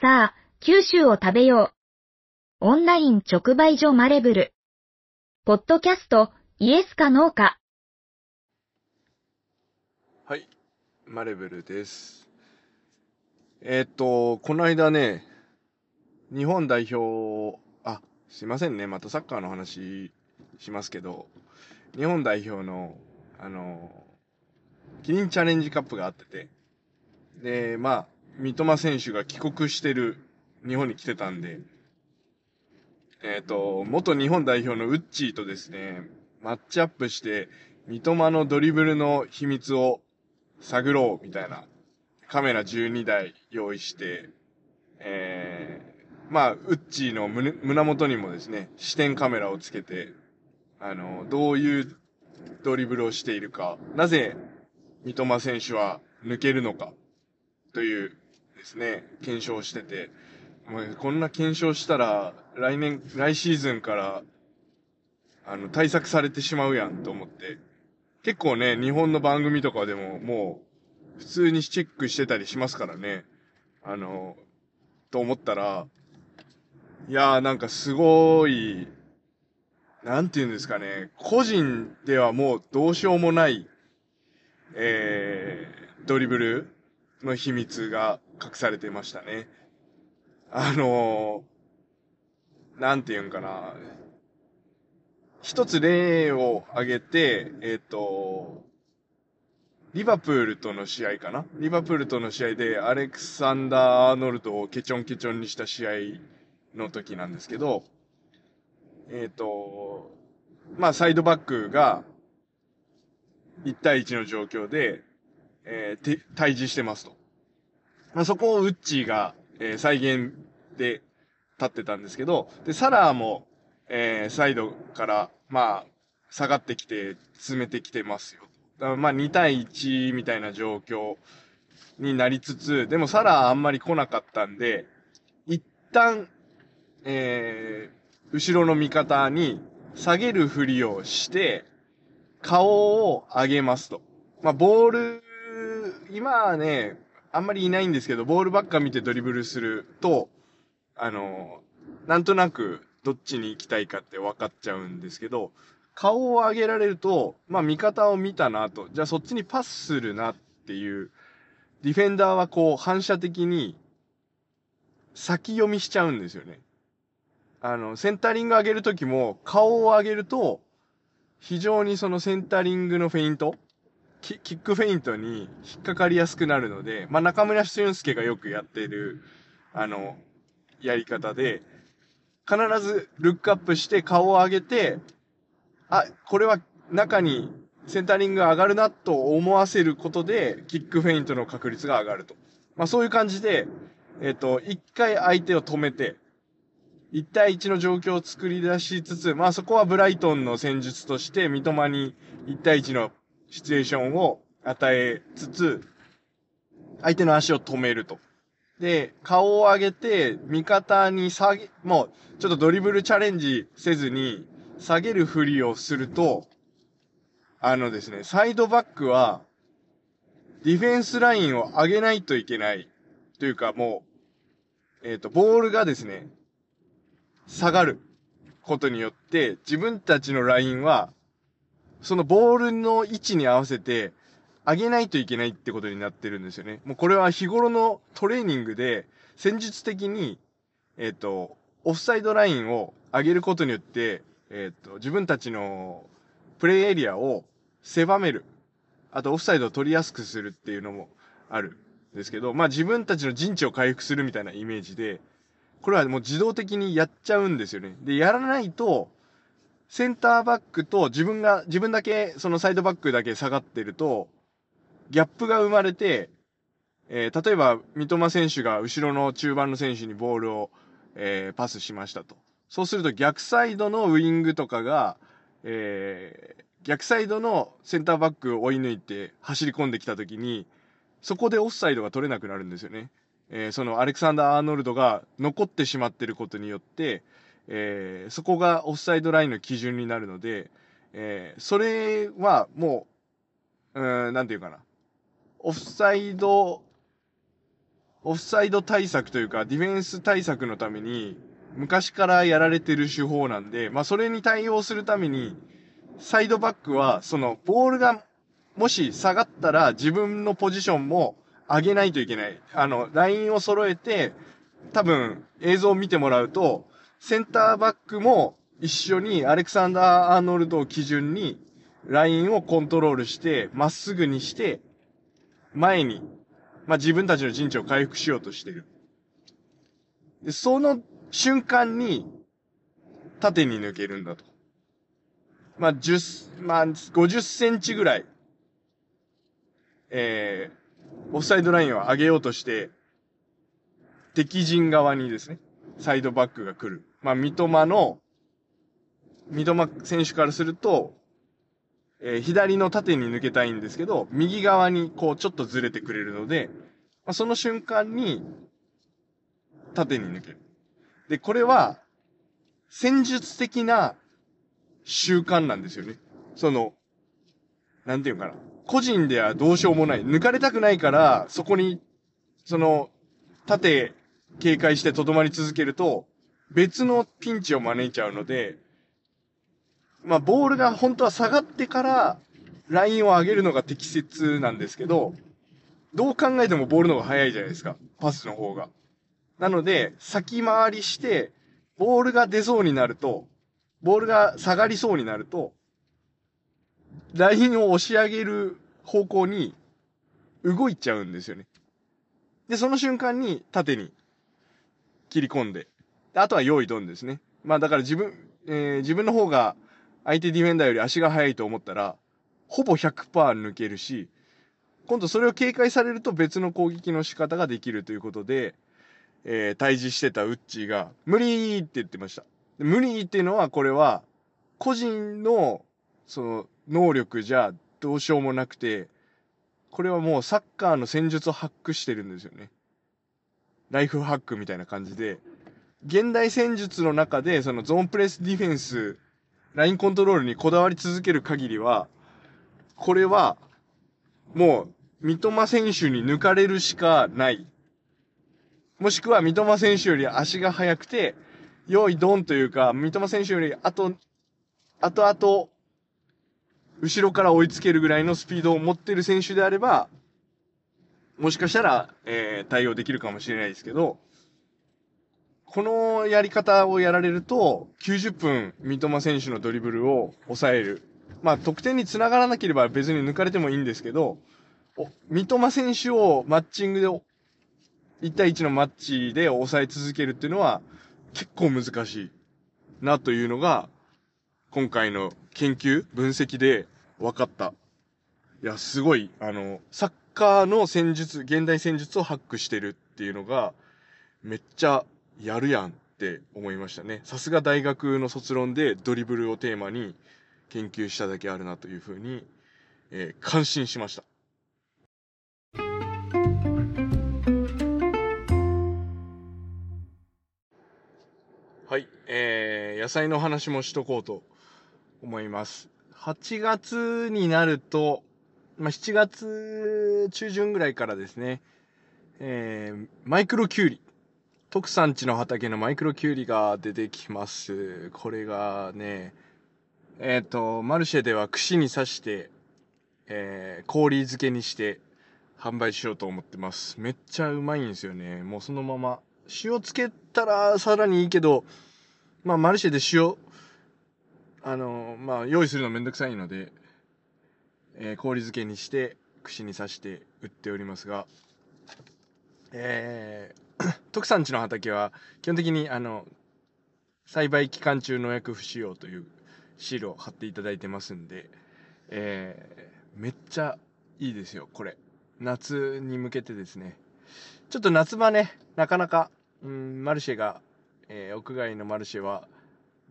さあ、九州を食べよう。オンライン直売所マレブル。ポッドキャスト、イエスかノーか。はい、マレブルです。えーっと、この間ね、日本代表、あ、すいませんね、またサッカーの話しますけど、日本代表の、あの、キリンチャレンジカップがあってて、で、まあ、三笘選手が帰国してる、日本に来てたんで、えーっと、元日本代表のウッチーとですね、マッチアップして、三笘のドリブルの秘密を探ろうみたいなカメラ12台用意して、えー、まあ、ウッチーの胸胸元にもですね、視点カメラをつけて、あの、どういうドリブルをしているか、なぜ三笘選手は抜けるのか、というですね、検証してて、もうこんな検証したら、来年、来シーズンから、あの、対策されてしまうやんと思って、結構ね、日本の番組とかでももう、普通にチェックしてたりしますからね。あの、と思ったら、いやーなんかすごい、なんて言うんですかね、個人ではもうどうしようもない、えー、ドリブルの秘密が隠されてましたね。あのー、なんて言うんかな、一つ例を挙げて、えっ、と、リバプールとの試合かな？リバプールとの試合でアレクサンダー・アーノルドをケチョンケチョンにした試合の時なんですけど、えっ、と、まあ、サイドバックが1対1の状況で、えー対峙してますと。まあ、そこをウッチーが、えー再現で立ってたんですけど、で、サラーも、えーサイドから、まあ、下がってきて、詰めてきてますよ。だからまあ、2対1みたいな状況になりつつ、でもサラーあんまり来なかったんで、一旦、えー後ろの味方に下げるふりをして、顔を上げますと。まあ、ボール、今はね、あんまりいないんですけど、ボールばっか見てドリブルすると、あの、なんとなくどっちに行きたいかって分かっちゃうんですけど、顔を上げられると、まあ味方を見たなと、じゃあそっちにパスするなっていう、ディフェンダーはこう反射的に先読みしちゃうんですよね。あの、センタリング上げるときも顔を上げると、非常にそのセンタリングのフェイント、キックフェイントに引っかかりやすくなるので、まあ中村俊介がよくやっている、あの、やり方で、必ずルックアップして顔を上げて、あ、これは中にセンタリングが上がるなと思わせることで、キックフェイントの確率が上がると。まあそういう感じで、えっ、と、一回相手を止めて、1対1の状況を作り出しつつ、まあそこはブライトンの戦術として、三笘に1対1のシチュエーションを与えつつ、相手の足を止めると。で、顔を上げて、味方に下げ、もう、ちょっとドリブルチャレンジせずに、下げるふりをすると、あのですね、サイドバックは、ディフェンスラインを上げないといけない。というかもう、えっ、と、ボールがですね、下がることによって、自分たちのラインは、そのボールの位置に合わせて、上げないといけないってことになってるんですよね。もうこれは日頃のトレーニングで、戦術的に、えっ、と、オフサイドラインを上げることによって、えっ、と、自分たちのプレイエリアを狭める。あと、オフサイドを取りやすくするっていうのもあるんですけど、まあ自分たちの陣地を回復するみたいなイメージで、これはもう自動的にやっちゃうんですよね。で、やらないと、センターバックと自分が、自分だけ、そのサイドバックだけ下がってると、ギャップが生まれて、えー例えば、三笘選手が後ろの中盤の選手にボールを、えーパスしましたと。そうすると逆サイドのウイングとかが、えー逆サイドのセンターバックを追い抜いて走り込んできたときに、そこでオフサイドが取れなくなるんですよね。えーそのアレクサンダー・アーノルドが残ってしまってることによって、えーそこがオフサイドラインの基準になるので、えーそれはもう、うーん、なんていうかな。オフサイドオフサイド対策というか、ディフェンス対策のために、昔からやられてる手法なんで、まあそれに対応するために、サイドバックは、その、ボールが、もし下がったら自分のポジションも上げないといけない。あの、ラインを揃えて、多分映像を見てもらうと、センターバックも一緒にアレクサンダー・アーノルドを基準にラインをコントロールして、まっすぐにして、前に、まあ、自分たちの陣地を回復しようとしてる。で、その瞬間に、縦に抜けるんだと。まあ、10、まあ、50センチぐらい、えー、オフサイドラインを上げようとして、敵陣側にですね、サイドバックが来る。まあ、三笘の、三笘選手からすると、えー、左の縦に抜けたいんですけど、右側にこうちょっとずれてくれるので、まあ、その瞬間に、縦に抜ける。で、これは、戦術的な習慣なんですよね。その、なんていうかな。個人ではどうしようもない。抜かれたくないから、そこに、その、縦警戒してとどまり続けると、別のピンチを招いちゃうので、まあ、ボールが本当は下がってから、ラインを上げるのが適切なんですけど、どう考えてもボールの方が速いじゃないですか。パスの方が。なので、先回りして、ボールが出そうになると、ボールが下がりそうになると、ラインを押し上げる方向に動いちゃうんですよね。で、その瞬間に縦に切り込んで、あとは用意ドンですね。まあだから自分、えー、自分の方が相手ディフェンダーより足が速いと思ったら、ほぼ100%抜けるし、今度それを警戒されると別の攻撃の仕方ができるということで、えー、対峙してたウッチーが、無理って言ってました。無理っていうのは、これは、個人の、その、能力じゃどうしようもなくて、これはもうサッカーの戦術をハックしてるんですよね。ライフハックみたいな感じで、現代戦術の中で、そのゾーンプレスディフェンスラインコントロールにこだわり続ける限りは、これは、もう、三笘選手に抜かれるしかない。もしくは三笘選手より足が速くて、用意ドンというか、三笘選手よりあと、あとあと、後ろから追いつけるぐらいのスピードを持ってる選手であれば、もしかしたら、えー、対応できるかもしれないですけど、このやり方をやられると、90分三笘選手のドリブルを抑える。まあ、得点につながらなければ別に抜かれてもいいんですけど、三笘選手をマッチングで、1対1のマッチで抑え続けるっていうのは結構難しいなというのが、今回の研究、分析で分かった。いや、すごい、あの、サッカーの戦術、現代戦術をハックしてるっていうのが、めっちゃやるやんって思いましたね。さすが大学の卒論でドリブルをテーマに研究しただけあるなというふうに、えー、感心しました。はい、えー、野菜の話もしとこうと思います。8月になると、まあ、7月中旬ぐらいからですね、えー、マイクロキュウリ。徳さんちの畑のマイクロキュウリが出てきます。これがね、えっ、ー、と、マルシェでは串に刺して、えー、氷漬けにして販売しようと思ってます。めっちゃうまいんですよね。もうそのまま。塩つけたらさらにいいけど、まあマルシェで塩、あの、まあ用意するのめんどくさいので、えー、氷漬けにして串に刺して売っておりますが、えー、徳さんちの畑は基本的にあの栽培期間中農薬不使用というシールを貼っていただいてますんで、えー、めっちゃいいですよこれ。夏に向けてですね。ちょっと夏場ねなかなか、うん、マルシェが、えー、屋外のマルシェは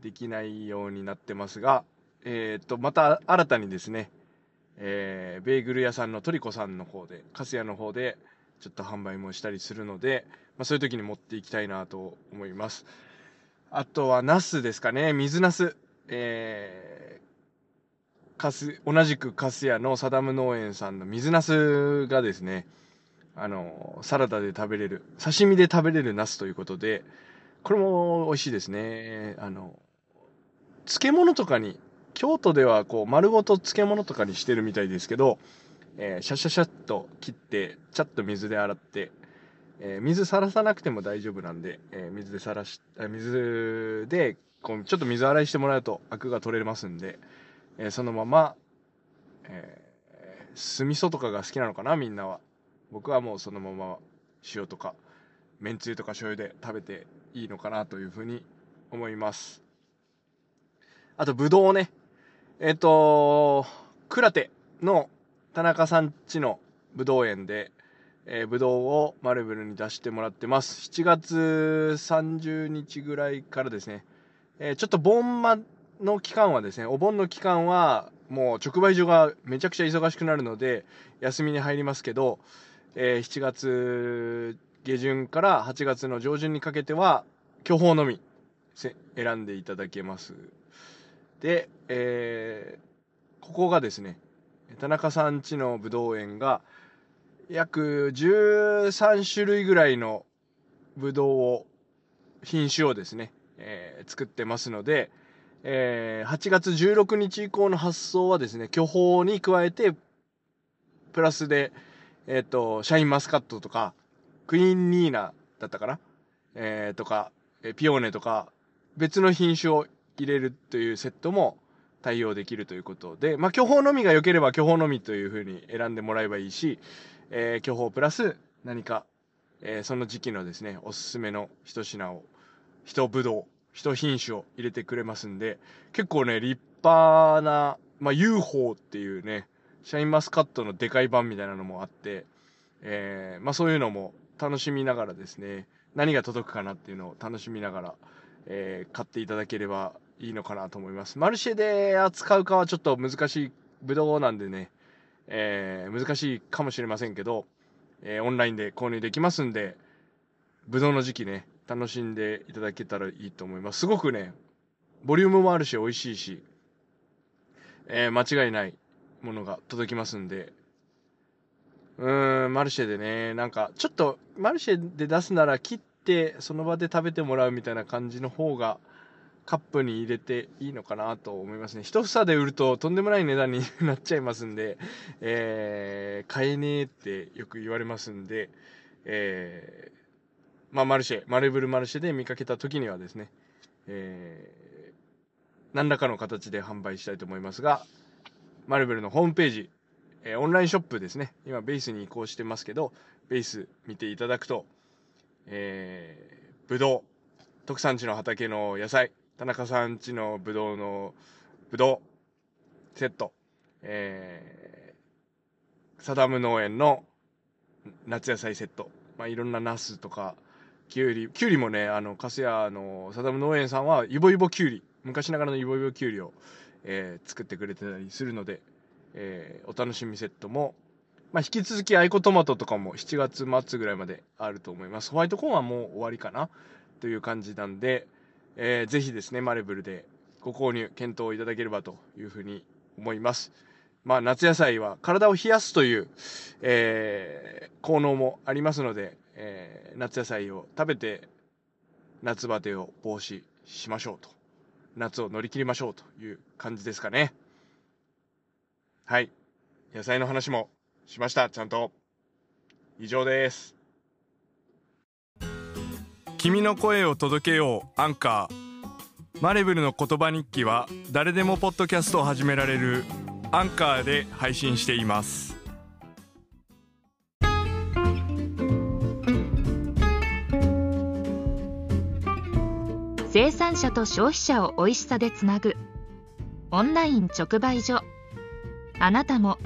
できないようになってますが、えー、とまた新たにですね、えー、ベーグル屋さんのトリコさんの方でカスヤの方でちょっと販売もしたりするので、まあ、そういう時に持っていきたいなと思います。あとは、ナスですかね。水ナス。えー、かす、同じくカスヤのサダム農園さんの水ナスがですね、あの、サラダで食べれる、刺身で食べれるナスということで、これも美味しいですね。あの、漬物とかに、京都ではこう丸ごと漬物とかにしてるみたいですけど、えー、シャシャシャッと切って、ちゃっと水で洗って、えー、水さらさなくても大丈夫なんで、えー、水でさらし、水で、こう、ちょっと水洗いしてもらうとアクが取れますんで、えそのまま、え酢味噌とかが好きなのかな、みんなは。僕はもうそのまま塩とか、めんつゆとか醤油で食べていいのかなというふうに思います。あと、ぶどうね。えっ、ー、と、倉手の田中さんちのぶどう園で、えー、ぶどうをマルブルに出してもらってます。7月30日ぐらいからですね、えー、ちょっと盆間の期間はですね、お盆の期間はもう直売所がめちゃくちゃ忙しくなるので、休みに入りますけど、えー、7月下旬から8月の上旬にかけては、巨峰のみ選んでいただけます。で、えー、ここがですね、田中さんちのぶどう園が、約13種類ぐらいのぶどうを、品種をですね、えー、作ってますので、えー、8月16日以降の発送はですね、巨峰に加えて、プラスで、えっ、ー、と、シャインマスカットとか、クイーンニーナだったかな？えー、とか、ピオーネとか、別の品種を入れるというセットも対応できるということで、まあ、巨峰のみが良ければ巨峰のみというふうに選んでもらえばいいし、えー、巨峰プラス何か、えー、その時期のですね、おすすめの一品を、一ぶどう、一品種を入れてくれますんで、結構ね、立派な、まあ、UFO っていうね、シャインマスカットのでかい版みたいなのもあって、えー、まあそういうのも楽しみながらですね、何が届くかなっていうのを楽しみながら、えー、買っていただければいいのかなと思います。マルシェで扱うかはちょっと難しいブドウなんでね、えー、難しいかもしれませんけど、えー、オンラインで購入できますんで、ブドウの時期ね、楽しんでいただけたらいいと思います。すごくね、ボリュームもあるし、美味しいし、えー、間違いないものが届きますんで、うーん、マルシェでね、なんか、ちょっと、マルシェで出すなら切って、その場で食べてもらうみたいな感じの方が、カップに入れていいのかなと思いますね。一房で売るととんでもない値段になっちゃいますんで、えー、買えねえってよく言われますんで、えー、まあ、マルシェ、マルブルマルシェで見かけた時にはですね、えー、何らかの形で販売したいと思いますが、マルブルのホームページ、えー、オンラインショップですね。今、ベースに移行してますけど、ベース見ていただくと、えー、ぶどう、特産地の畑の野菜、田中さんちのぶどうの、ぶどう、セット、えー、サダム農園の夏野菜セット、まあ、いろんなナスとか、きゅうり、きゅうりもね、あの、カスヤのサダム農園さんは、イボイボきゅうり、昔ながらのイボイボきゅうりを、えー、作ってくれてたりするので、えー、お楽しみセットも、まあ、引き続きアイコトマトとかも7月末ぐらいまであると思います。ホワイトコーンはもう終わりかな。という感じなんで、えー、ぜひですね、マレブルでご購入、検討いただければというふうに思います。まあ、夏野菜は体を冷やすという、えー、効能もありますので、えー、夏野菜を食べて夏バテを防止しましょうと。夏を乗り切りましょうという感じですかね。はい。野菜の話もしました、ちゃんと。以上です。君の声を届けよう、アンカー。マレブルの言葉日記は誰でもポッドキャストを始められるアンカーで配信しています。生産者と消費者を美味しさでつなぐオンライン直売所あなたも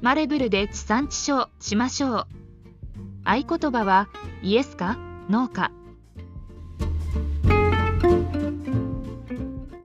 マレブルで地産地消しましょう合言葉はイエスかノーか